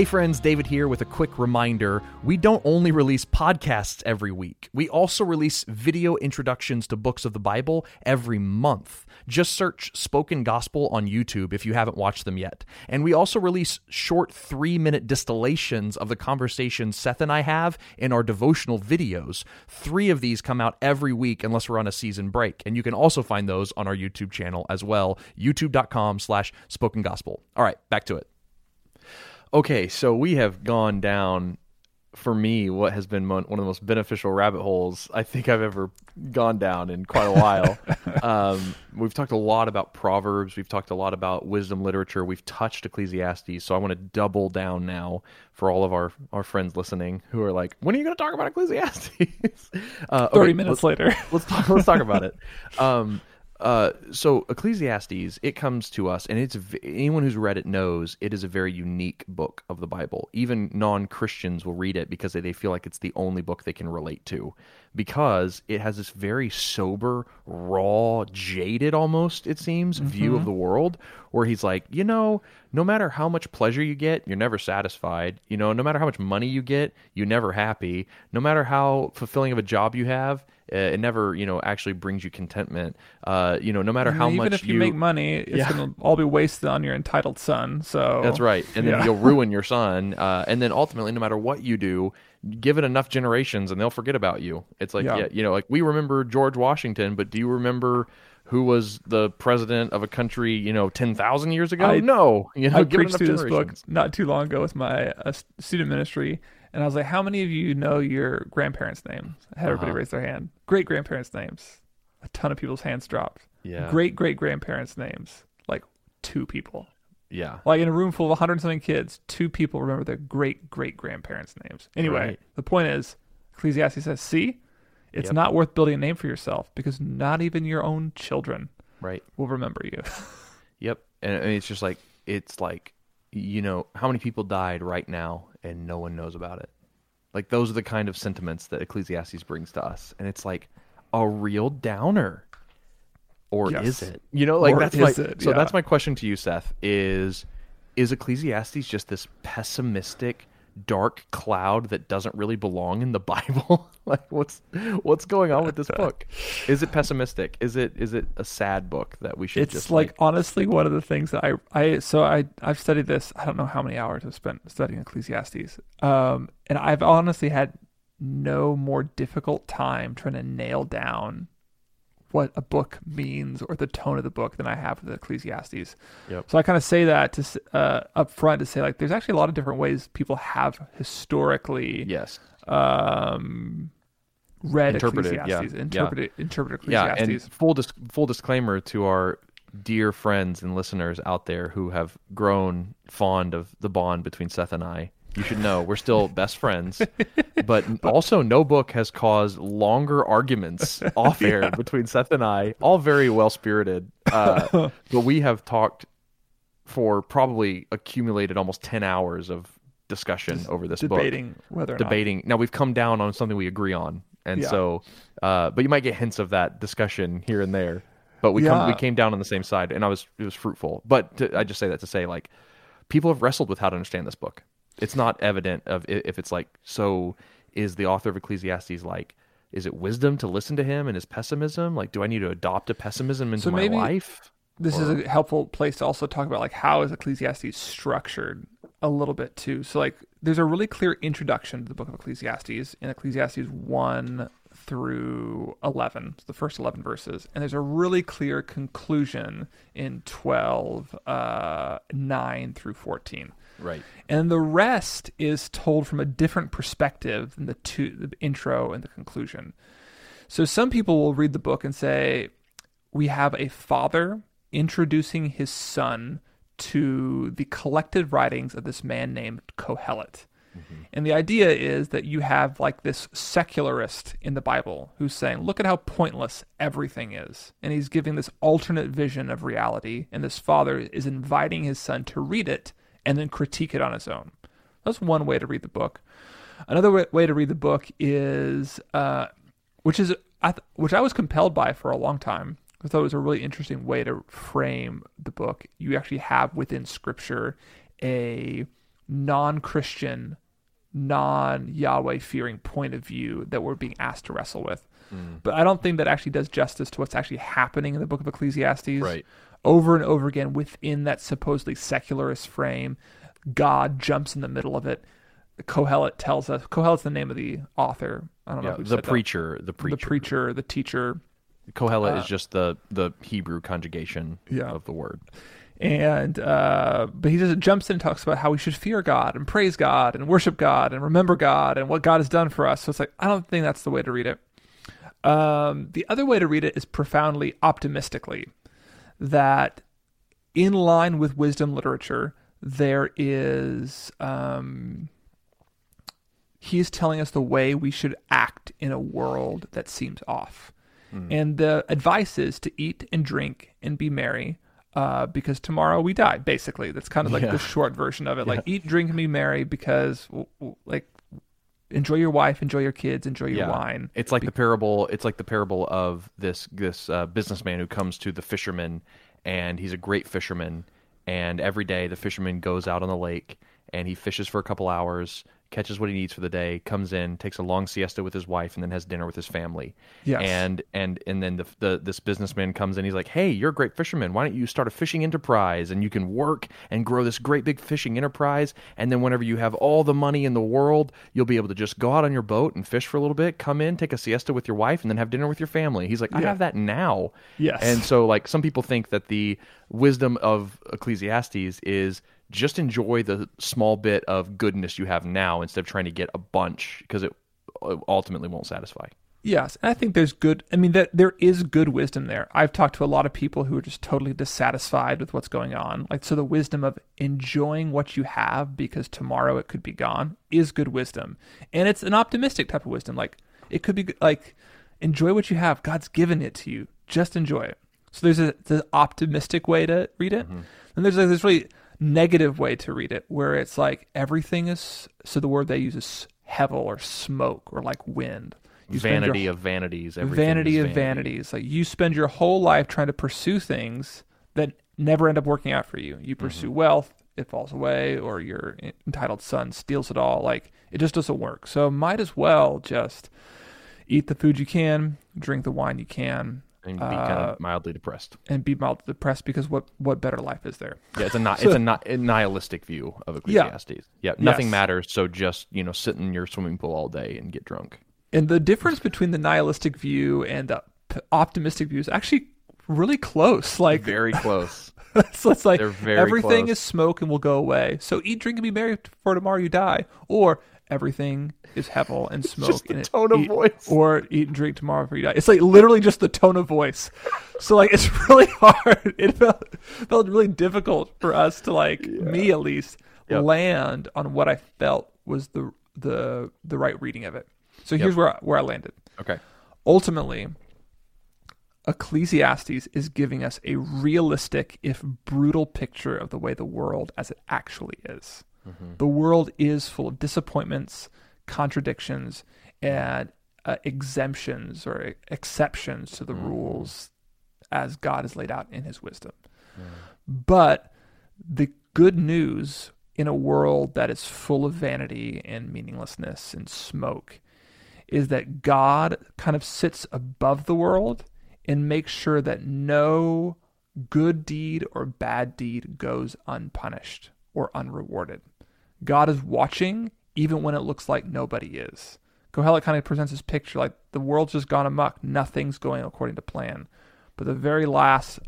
Hey friends, David here with a quick reminder. We don't only release podcasts every week, we also release video introductions to books of the Bible every month. Just search Spoken Gospel on YouTube if you haven't watched them yet. And we also release short three minute distillations of the conversations Seth and I have in our devotional videos. Three of these come out every week unless we're on a season break. And you can also find those on our YouTube channel as well, youtube.com slash spoken gospel. All right, back to it. Okay, so we have gone down for me what has been one of the most beneficial rabbit holes I think I've ever gone down in quite a while. um, we've talked a lot about Proverbs. We've talked a lot about wisdom literature. We've touched Ecclesiastes. So I want to double down now for all of our, our friends listening who are like, when are you going to talk about Ecclesiastes? uh, 30 okay, minutes let's, later. let's, talk, let's talk about it. Um, uh, so Ecclesiastes, it comes to us, and it's anyone who's read it knows it is a very unique book of the Bible. Even non Christians will read it because they feel like it's the only book they can relate to, because it has this very sober, raw, jaded, almost it seems, mm-hmm. view of the world, where he's like, you know, no matter how much pleasure you get, you're never satisfied. You know, no matter how much money you get, you're never happy. No matter how fulfilling of a job you have uh, it never you know actually brings you contentment uh, you know no matter how even much even if you, you, make money it's yeah. going to all be wasted on your entitled son so that's right and then yeah. you'll ruin your son uh, and then ultimately no matter what you do give it enough generations and they'll forget about you it's like yeah. yeah you know like we remember george washington but do you remember who was the president of a country, you know, 10,000 years ago? I, no. You know, I preached through this book not too long ago with my uh, student ministry, and I was like, how many of you know your grandparents' names? I had uh-huh. everybody raise their hand. Great grandparents' names. A ton of people's hands dropped. Yeah. Great great grandparents' names. Like two people. Yeah. Like in a room full of 100 something kids, two people remember their great great grandparents' names. Anyway, right. the point is, Ecclesiastes says, see, it's yep. not worth building a name for yourself because not even your own children right will remember you. yep. And it's just like, it's like, you know, how many people died right now and no one knows about it. Like those are the kind of sentiments that Ecclesiastes brings to us, and it's like a real downer. Or Yes. is it? You know, like Or that's is my it? so Yeah. that's my question to you, Seth. Is is Ecclesiastes just this pessimistic, dark cloud that doesn't really belong in the Bible? like what's what's going on with this book? Is it pessimistic? Is it is it a sad book that we should it's just like, honestly one of the things that I I so I I've studied this. I don't know how many hours I've spent studying Ecclesiastes. Um, and I've honestly had no more difficult time trying to nail down what a book means or the tone of the book than I have with Ecclesiastes. Yep. So I kind of say that to uh, up front to say like there's actually a lot of different ways people have historically yes. um, read Interpreted, yeah, Ecclesiastes, yeah. interpreted interpreted Yeah, Ecclesiastes. and full dis- full disclaimer to our dear friends and listeners out there who have grown fond of the bond between Seth and I. You should know we're still best friends, but also no book has caused longer arguments off air between Seth and I. All very well spirited, uh, but we have talked for probably accumulated almost ten hours of discussion over this book debating whether or debating. Now we've come down on something we agree on, and Yeah. so, uh, but you might get hints of that discussion here and there. But we Yeah. come, we came down on the same side, and I was it was fruitful. But to, I just say that to say like people have wrestled with how to understand this book. It's not evident of if it's like so. Is the author of Ecclesiastes like? Is it wisdom to listen to him and his pessimism? Like, do I need to adopt a pessimism into So my life? this is a helpful place to also talk about like how is Ecclesiastes structured a little bit too. So like there's a really clear introduction to the book of Ecclesiastes in Ecclesiastes 1 through 11, so the first 11 verses, and there's a really clear conclusion in 12 uh 9 through 14. Right. And the rest is told from a different perspective than the two the intro and the conclusion. So some people will read the book and say, we have a father introducing his son to the collected writings of this man named Kohelet. Mm-hmm. And the idea is that you have like this secularist in the Bible who's saying, look at how pointless everything is. And he's giving this alternate vision of reality. And this father is inviting his son to read it and then critique it on its own. That's one way to read the book. Another way, way to read the book is, uh, which is, I th- which I was compelled by for a long time. I thought it was a really interesting way to frame the book. You actually have within Scripture a non-Christian, non-Yahweh fearing point of view that we're being asked to wrestle with. But I don't think that actually does justice to what's actually happening in the book of Ecclesiastes Right. Over and over again within that supposedly secularist frame. God jumps in the middle of it. Kohelet tells us Kohelet's the name of the author. I don't know who the said that. preacher, the preacher, the preacher, the teacher, Kohelet Uh, is just the the Hebrew conjugation Yeah. of the word. and uh, but he just jumps in and talks about how we should fear God and praise God and worship God and remember God and what God has done for us. So it's like I don't think that's the way to read it. Um, the other way to read it is profoundly optimistically, that in line with wisdom literature, there is um, he is telling us the way we should act in a world that seems off. And the advice is to eat and drink and be merry, uh, because tomorrow we die. Basically, that's kind of like Yeah. the short version of it. Like eat, drink, and be merry because, like, enjoy your wife, enjoy your kids, enjoy your wine. It's like the parable. It's like the parable of this this uh, businessman who comes to the fisherman, and he's a great fisherman. And every day, the fisherman goes out on the lake and he fishes for a couple hours, catches what he needs for the day, comes in, takes a long siesta with his wife, and then has dinner with his family. Yes. And and and then the, the this businessman comes in. He's like, "Hey, you're a great fisherman. Why don't you start a fishing enterprise and you can work and grow this great big fishing enterprise? And then whenever you have all the money in the world, you'll be able to just go out on your boat and fish for a little bit, come in, take a siesta with your wife, and then have dinner with your family." He's like, "I Yeah. have that now." Yes. And so, like, some people think that the wisdom of Ecclesiastes is just enjoy the small bit of goodness you have now instead of trying to get a bunch because it uh, ultimately won't satisfy. Yes, and I think there's good. I mean, that there is good wisdom there. I've talked to a lot of people who are just totally dissatisfied with what's going on. Like, so the wisdom of enjoying what you have because tomorrow it could be gone is good wisdom, and it's an optimistic type of wisdom. Like, it could be like enjoy what you have. God's given it to you. Just enjoy it. So there's a the optimistic way to read it, and there's like this really negative way to read it where it's like everything is. So the word they use is hevel or smoke or like wind. You spend your- vanity of vanities. everything vanity of vanities. Like you spend your whole life trying to pursue things that never end up working out for you. You mm-hmm. pursue wealth, it falls away, or your entitled son steals it all. Like it just doesn't work. So might as well just eat the food you can, drink the wine you can, and be kind uh, of mildly depressed. and be mildly depressed because what what better life is there? Yeah, it's a ni- it's a, ni- a nihilistic view of Ecclesiastes. Yeah, nothing Yes. matters. So just you know, sit in your swimming pool all day and get drunk. And the difference between the nihilistic view and the p- optimistic view is actually really close. Like Very close. so it's like everything close. is smoke and will go away. So eat, drink, and be merry, for tomorrow you die. Or everything is hevel and smoke. just the and tone of eat- voice. Or eat and drink tomorrow before you die. It's like literally just the tone of voice. So like it's really hard. It felt felt really difficult for us to like me at least Yep. land on what I felt was the the the right reading of it. So here's where I, where I landed Okay. ultimately ecclesiastes is giving us a realistic if brutal picture of the way the world as it actually is the world is full of disappointments contradictions and uh, exemptions or exceptions to the rules as god has laid out in his wisdom. But the good news in a world that is full of vanity and meaninglessness and smoke is that God kind of sits above the world and makes sure that no good deed or bad deed goes unpunished or unrewarded. God is watching even when it looks like nobody is. Kohelet kind of presents this picture like the world's just gone amok, nothing's going according to plan. But the very last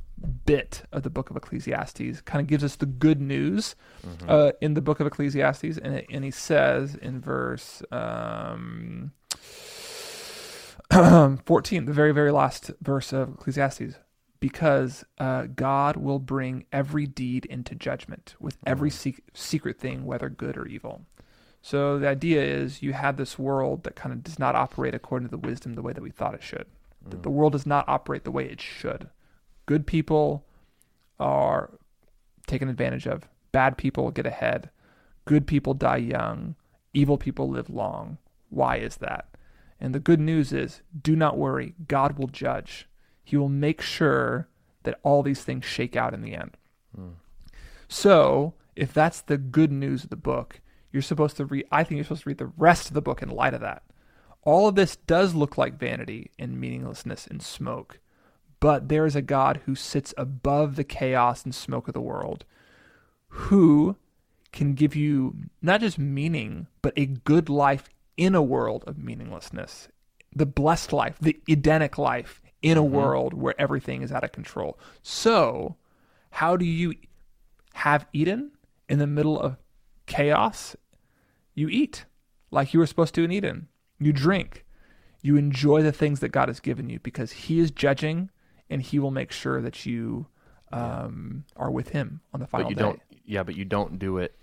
bit of the book of Ecclesiastes kind of gives us the good news uh, in the book of Ecclesiastes, and, it, and he says in verse um, 14, the very, very last verse of Ecclesiastes, because uh, God will bring every deed into judgment with every sec- secret thing, whether good or evil. So the idea is you have this world that kind of does not operate according to the wisdom the way that we thought it should. That the world does not operate the way it should. Good people are taken advantage of. Bad people get ahead. Good people die young. Evil people live long. Why is that? And the good news is do not worry. God will judge. He will make sure that all these things shake out in the end. Hmm. So, if that's the good news of the book, you're supposed to read, I think you're supposed to read the rest of the book in light of that. All of this does look like vanity and meaninglessness and smoke, but there is a God who sits above the chaos and smoke of the world, who can give you not just meaning, but a good life in a world of meaninglessness. The blessed life, the Edenic life in a world where everything is out of control. So, how do you have Eden in the middle of chaos? You eat like you were supposed to in Eden. You drink. You enjoy the things that God has given you because He is judging and He will make sure that you um, are with Him on the final But you day. don't. Yeah, but you don't do it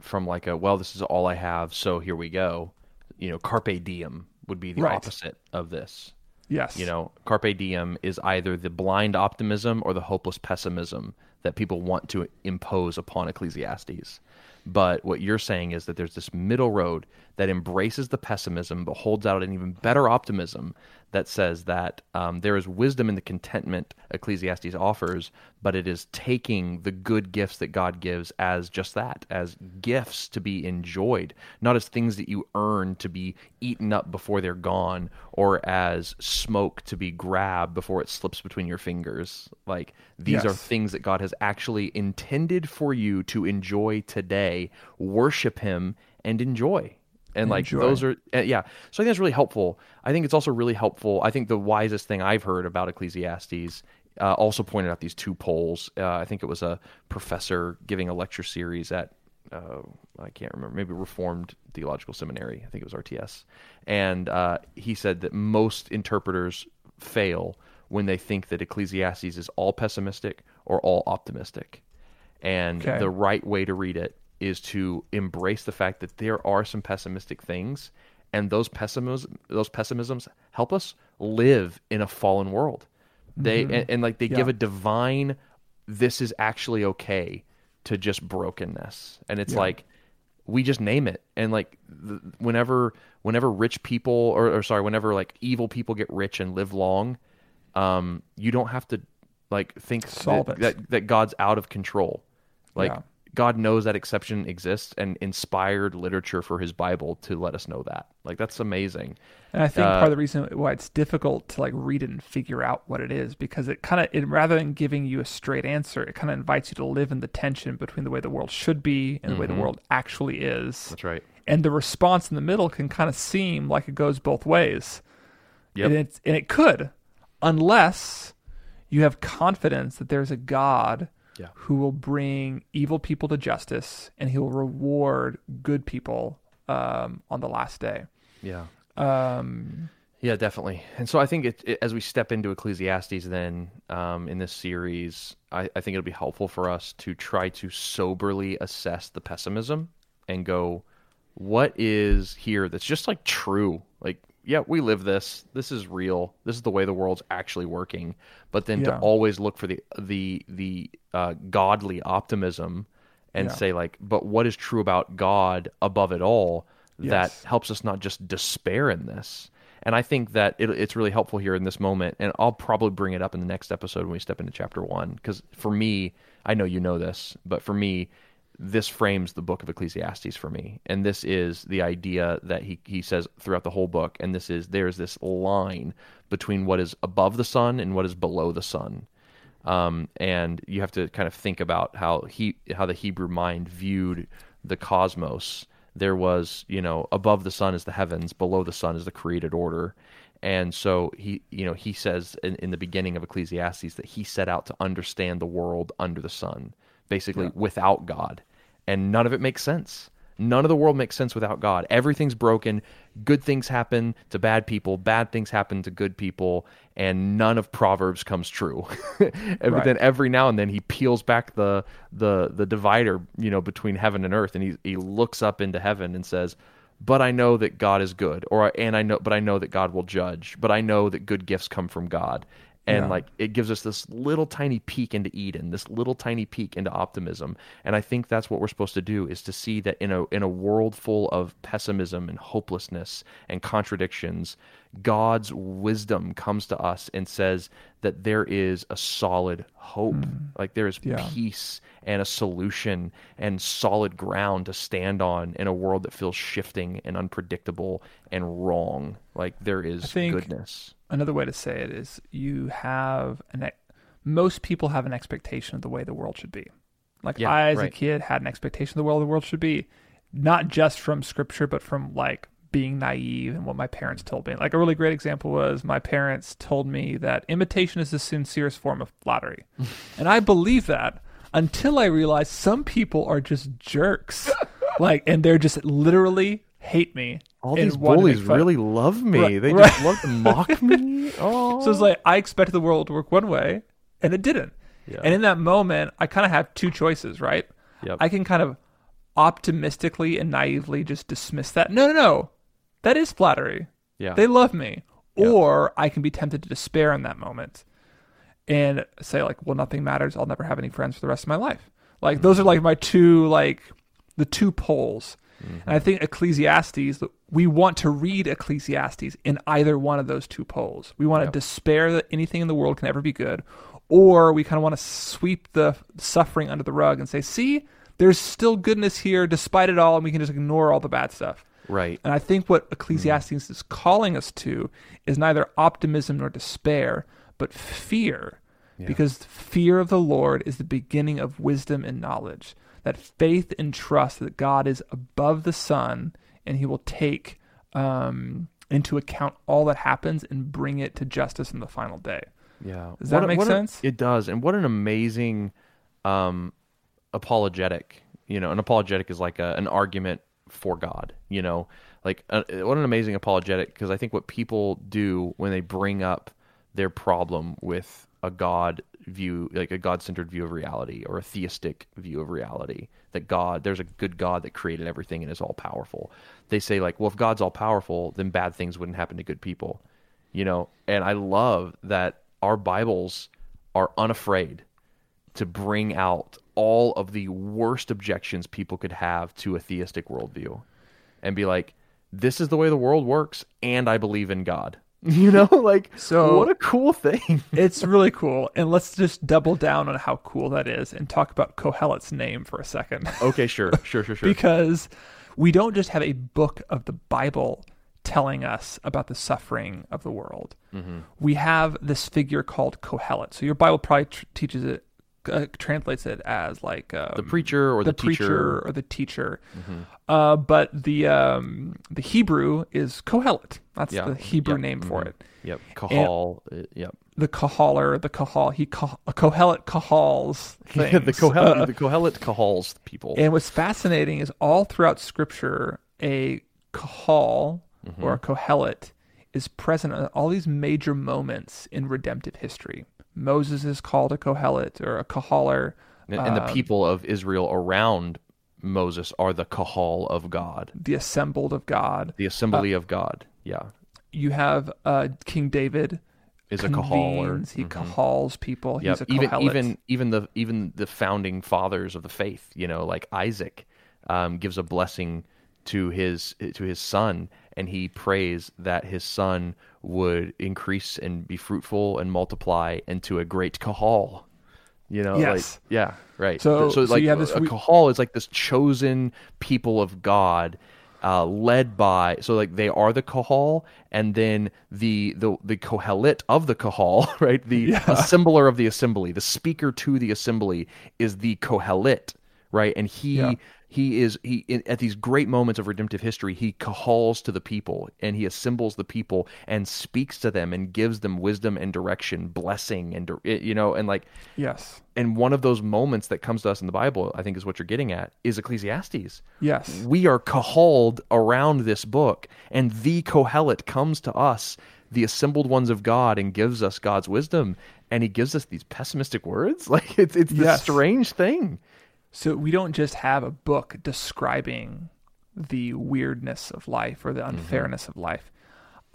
from like a well. This is all I have, so here we go. You know, carpe diem would be the Right. opposite of this. Yes. You know, carpe diem is either the blind optimism or the hopeless pessimism that people want to impose upon Ecclesiastes. But what you're saying is that there's this middle road that embraces the pessimism but holds out an even better optimism that says that um, there is wisdom in the contentment Ecclesiastes offers, but it is taking the good gifts that God gives as just that, as gifts to be enjoyed, not as things that you earn to be eaten up before they're gone, or as smoke to be grabbed before it slips between your fingers. Like these are things that God has actually intended for you to enjoy today, worship Him, and enjoy. And like Enjoy. those are, uh, yeah. So I think that's really helpful. I think it's also really helpful. I think the wisest thing I've heard about Ecclesiastes uh, also pointed out these two poles. Uh, I think it was a professor giving a lecture series at uh, I can't remember, maybe Reformed Theological Seminary. I think it was RTS. And uh, he said that most interpreters fail when they think that Ecclesiastes is all pessimistic or all optimistic. And Okay. the right way to read it is to embrace the fact that there are some pessimistic things, and those pessimism, those pessimisms help us live in a fallen world. They and, and like they give a divine, this is actually okay to just brokenness, and it's like we just name it and like th- whenever whenever rich people or, or sorry whenever like evil people get rich and live long um you don't have to like think Solve that, it. that that god's out of control like Yeah. God knows that exception exists and inspired literature for his bible to let us know that like that's amazing And I think Uh, part of the reason why it's difficult to like read it and figure out what it is because it kind of it rather than giving you a straight answer, it kind of invites you to live in the tension between the way the world should be and the way the world actually is. that's right And the response in the middle can kind of seem like it goes both ways. Yep. And, it's, and it could, unless you have confidence that there's a God Yeah. who will bring evil people to justice and he will reward good people um, on the last day. yeah Um, Yeah, definitely. And so I think it, it, as we step into Ecclesiastes, then um, in this series, I, I think it'll be helpful for us to try to soberly assess the pessimism and go, what is here that's just like true? Like, yeah, we live this. This is real. This is the way the world's actually working. But then to always look for the the the uh, godly optimism and Yeah. say like, but what is true about God above it all? That Yes. helps us not just despair in this. And I think that it, it's really helpful here in this moment. And I'll probably bring it up in the next episode when we step into chapter one. Because for me, I know you know this, but for me, this frames the book of Ecclesiastes for me. And this is the idea that he, he says throughout the whole book. And this is there's this line between what is above the sun and what is below the sun. Um, and you have to kind of think about how he how the Hebrew mind viewed the cosmos. There was, you know, above the sun is the heavens, below the sun is the created order. And so he, you know, he says in, in the beginning of Ecclesiastes that he set out to understand the world under the sun, basically without God. And none of it makes sense. None of the world makes sense without God. Everything's broken. Good things happen to bad people. Bad things happen to good people. And none of Proverbs comes true. but Right. then every now and then he peels back the the the divider, you know, between heaven and earth, and he he looks up into heaven and says, "But I know that God is good," or and I know, but I know that God will judge. But I know that good gifts come from God. And Yeah. like it gives us this little tiny peek into Eden, this little tiny peek into optimism. And I think that's what we're supposed to do is to see that in a in a world full of pessimism and hopelessness and contradictions, God's wisdom comes to us and says that there is a solid hope. Hmm. Like there is Yeah. peace and a solution and solid ground to stand on in a world that feels shifting and unpredictable and wrong. Like there is think- goodness. Another way to say it is you have an most people have an expectation of the way the world should be. Like Yeah, I, as a kid, had an expectation of the world the world should be, not just from scripture, but from like being naive and what my parents told me. Like a really great example was my parents told me that imitation is the sincerest form of flattery, and I believe that until I realized some people are just jerks, like, and they're just literally hate me. All these want to make bullies really love me. Right, they right. just love to mock me. Oh, So it's like I expected the world to work one way, and it didn't. Yeah. And in that moment, I kind of have two choices, right? Yep. I can kind of optimistically and naively just dismiss that. No, no, no, that is flattery. yeah, They love me. Yeah. Or I can be tempted to despair in that moment and say like, well, nothing matters. I'll never have any friends for the rest of my life. Like those hmm. are like my two like the two poles. And I think Ecclesiastes, we want to read Ecclesiastes in either one of those two poles. We want Yep. to despair that anything in the world can ever be good, or we kind of want to sweep the suffering under the rug and say, see, there's still goodness here despite it all, and we can just ignore all the bad stuff. right. And I think what Ecclesiastes mm-hmm. is calling us to is neither optimism nor despair, but fear. Because fear of the Lord is the beginning of wisdom and knowledge. That faith and trust that God is above the sun and he will take um, into account all that happens and bring it to justice in the final day. Yeah. Does that What make what a- sense? it does. And what an amazing um, apologetic. You know, an apologetic is like a, an argument for God. You know, like uh, what an amazing apologetic because I think what people do when they bring up their problem with a God view, like a God centered view of reality or a theistic view of reality, that God, there's a good God that created everything and is all powerful. They say, like, well, if God's all powerful, then bad things wouldn't happen to good people you know and i love that our bibles are unafraid to bring out all of the worst objections people could have to a theistic worldview and be like, this is the way the world works, and I believe in God. You know, like, So- what a cool thing. It's really cool. And let's just double down on how cool that is and talk about Kohelet's name for a second. okay, sure, sure, sure, sure. because we don't just have a book of the Bible telling us about the suffering of the world. Mm-hmm. We have this figure called Kohelet. So your Bible probably tr- teaches it, uh, translates it as like um, the preacher or the, the preacher teacher. Mm-hmm. or the teacher. Uh, but the um, the Hebrew is Kohelet. That's Yeah. the Hebrew Yep. name for Mhm. it. Yep, Kahal. uh, yep. The Kahaler, the Kahal, he Kah- Kohelet Kahals the Kohelet, Uh, the Kohelet Kahals people. And what's fascinating is all throughout Scripture, a kahal Mm-hmm. or a kohelet is present at all these major moments in redemptive history. Moses is called a kohelet or a kahaler. and, and the um, people of Israel around Moses are the Kahal of God, the assembled of God. the assembly Uh, of God. Yeah, You have uh, King David is a Kahal he Mhm. kahals people. Yep. He's a even kohelet. even even the even the founding fathers of the faith, you know, like Isaac, um, gives a blessing to his to his son, and he prays that his son would increase and be fruitful and multiply into a great kahal. You know, Yes. like yeah, right. So- so, so like this a we- kahal is like this chosen people of God. Uh, led by so like they are the kahal and then the the the kohelet of the kahal right the assembler of the assembly the speaker to the assembly is the kohelet right and he Yeah. He is he in, at these great moments of redemptive history he kahals to the people and he assembles the people and speaks to them and gives them wisdom and direction blessing and eh, you know and like yes, and one of those moments that comes to us in the bible i think is what you're getting at is ecclesiastes yes, we are kahaled around this book, and the Kohelet comes to us, the assembled ones of God, and gives us God's wisdom, and He gives us these pessimistic words. Like it's it's this Yes. strange thing. So we don't just have a book describing the weirdness of life or the Mm-hmm. unfairness of life.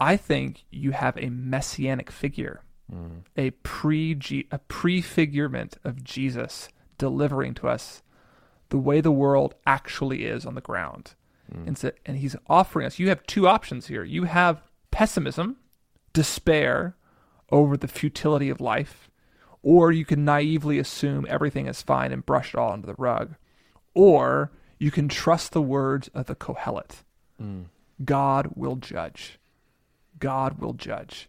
I think you have a messianic figure, Mm. a pre a prefigurement of Jesus delivering to us the way the world actually is on the ground. Mm. And, so, and he's offering us. You have two options here. You have pessimism, despair over the futility of life, or you can naively assume everything is fine and brush it all under the rug, or you can trust the words of the Kohelet. Mm. God will judge. God will judge.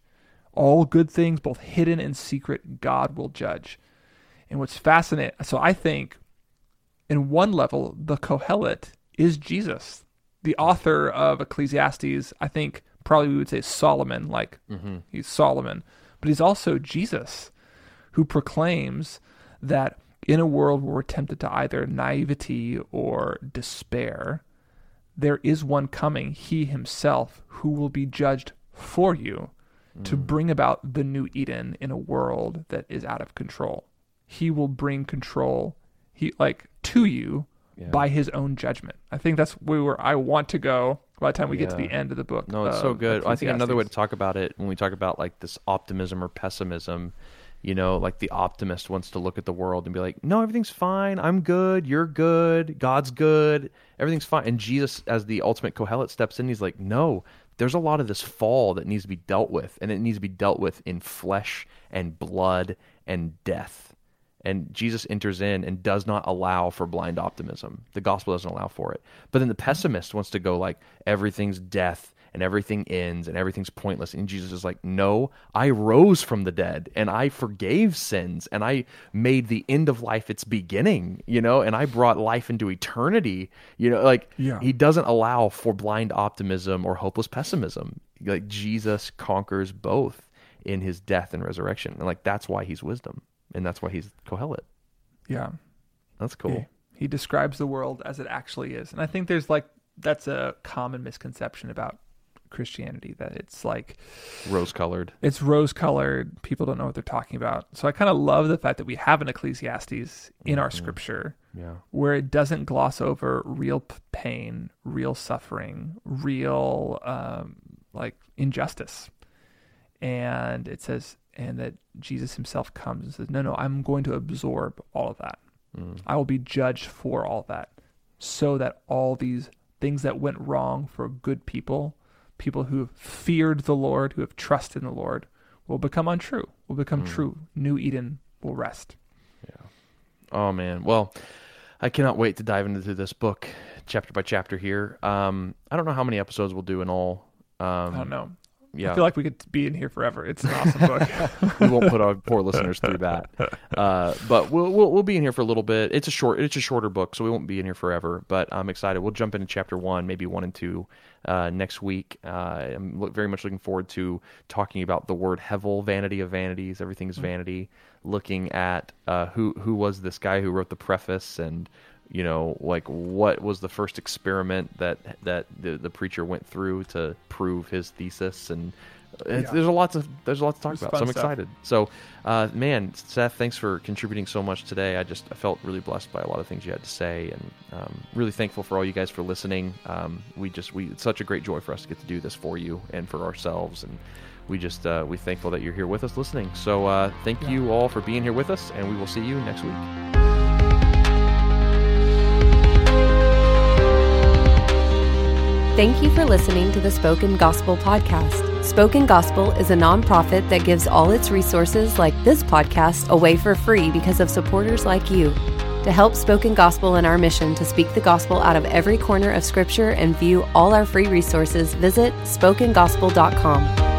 All good things, both hidden and secret, God will judge. And what's fascinating, so I think, in one level, the Kohelet is Jesus, the author of Ecclesiastes. I think probably we would say Solomon, like mm-hmm. he's Solomon, but he's also Jesus, who proclaims that in a world where we're tempted to either naivety or despair, there is one coming, he himself, who will be judged for you to mm. bring about the new Eden in a world that is out of control. He will bring control he like to you Yeah. by his own judgment. I think that's where I want to go by the time we get to the end of the book. No, it's so good. I think another way to talk about it when we talk about like this optimism or pessimism, you know, like the optimist wants to look at the world and be like, "No, everything's fine. I'm good. You're good. God's good. Everything's fine." And Jesus, as the ultimate Kohelet, steps in. He's like, "No, there's a lot of this fall that needs to be dealt with, and it needs to be dealt with in flesh and blood and death." And Jesus enters in and does not allow for blind optimism. The gospel doesn't allow for it. But then the pessimist wants to go like everything's death and everything ends and everything's pointless. And Jesus is like, No, I rose from the dead and I forgave sins and I made the end of life its beginning, you know, and I brought life into eternity. You know, like Yeah. he doesn't allow for blind optimism or hopeless pessimism. Like Jesus conquers both in his death and resurrection. And like that's why he's wisdom. And that's why he's Kohelet. Yeah. That's cool. He, he describes the world as it actually is. And I think there's like that's a common misconception about Christianity that it's like Rose colored. it's rose colored. People don't know what they're talking about. So I kind of love the fact that we have an Ecclesiastes in our scripture Yeah. where it doesn't gloss over real pain, real suffering, real um, like injustice. And it says, and that Jesus himself comes and says, No, no, I'm going to absorb all of that. I will be judged for all that, so that all these things that went wrong for good people, people who have feared the Lord, who have trusted in the Lord, will become untrue, will become true. New Eden will rest. Yeah. Oh man. Well, I cannot wait to dive into this book chapter by chapter here. Um, I don't know how many episodes we'll do in all. Um, I don't know. Yeah, I feel like we could be in here forever. It's an awesome book. we won't put our poor listeners through that. Uh, but we'll, we'll we'll be in here for a little bit. It's a short it's a shorter book, so we won't be in here forever. But I'm excited. We'll jump into chapter one, maybe one and two uh, next week. Uh, I'm look, very much looking forward to talking about the word hevel, vanity of vanities. Everything's vanity. Looking at uh, who who was this guy who wrote the preface and you know like what was the first experiment that that the, the preacher went through to prove his thesis? And it's, Yeah. there's a lot to there's a lot to talk about so i'm stuff. excited. So uh, man seth thanks for contributing so much today. I just i felt really blessed by a lot of things you had to say and um, really thankful for all you guys for listening. Um, we just we it's such a great joy for us to get to do this for you and for ourselves and we just uh, we thankful that you're here with us listening. So uh, thank you all for being here with us and we will see you next week Thank you for listening to the Spoken Gospel Podcast. Spoken Gospel is a nonprofit that gives all its resources, like this podcast, away for free because of supporters like you. To help Spoken Gospel in our mission to speak the gospel out of every corner of Scripture and view all our free resources, visit spokengospel.com.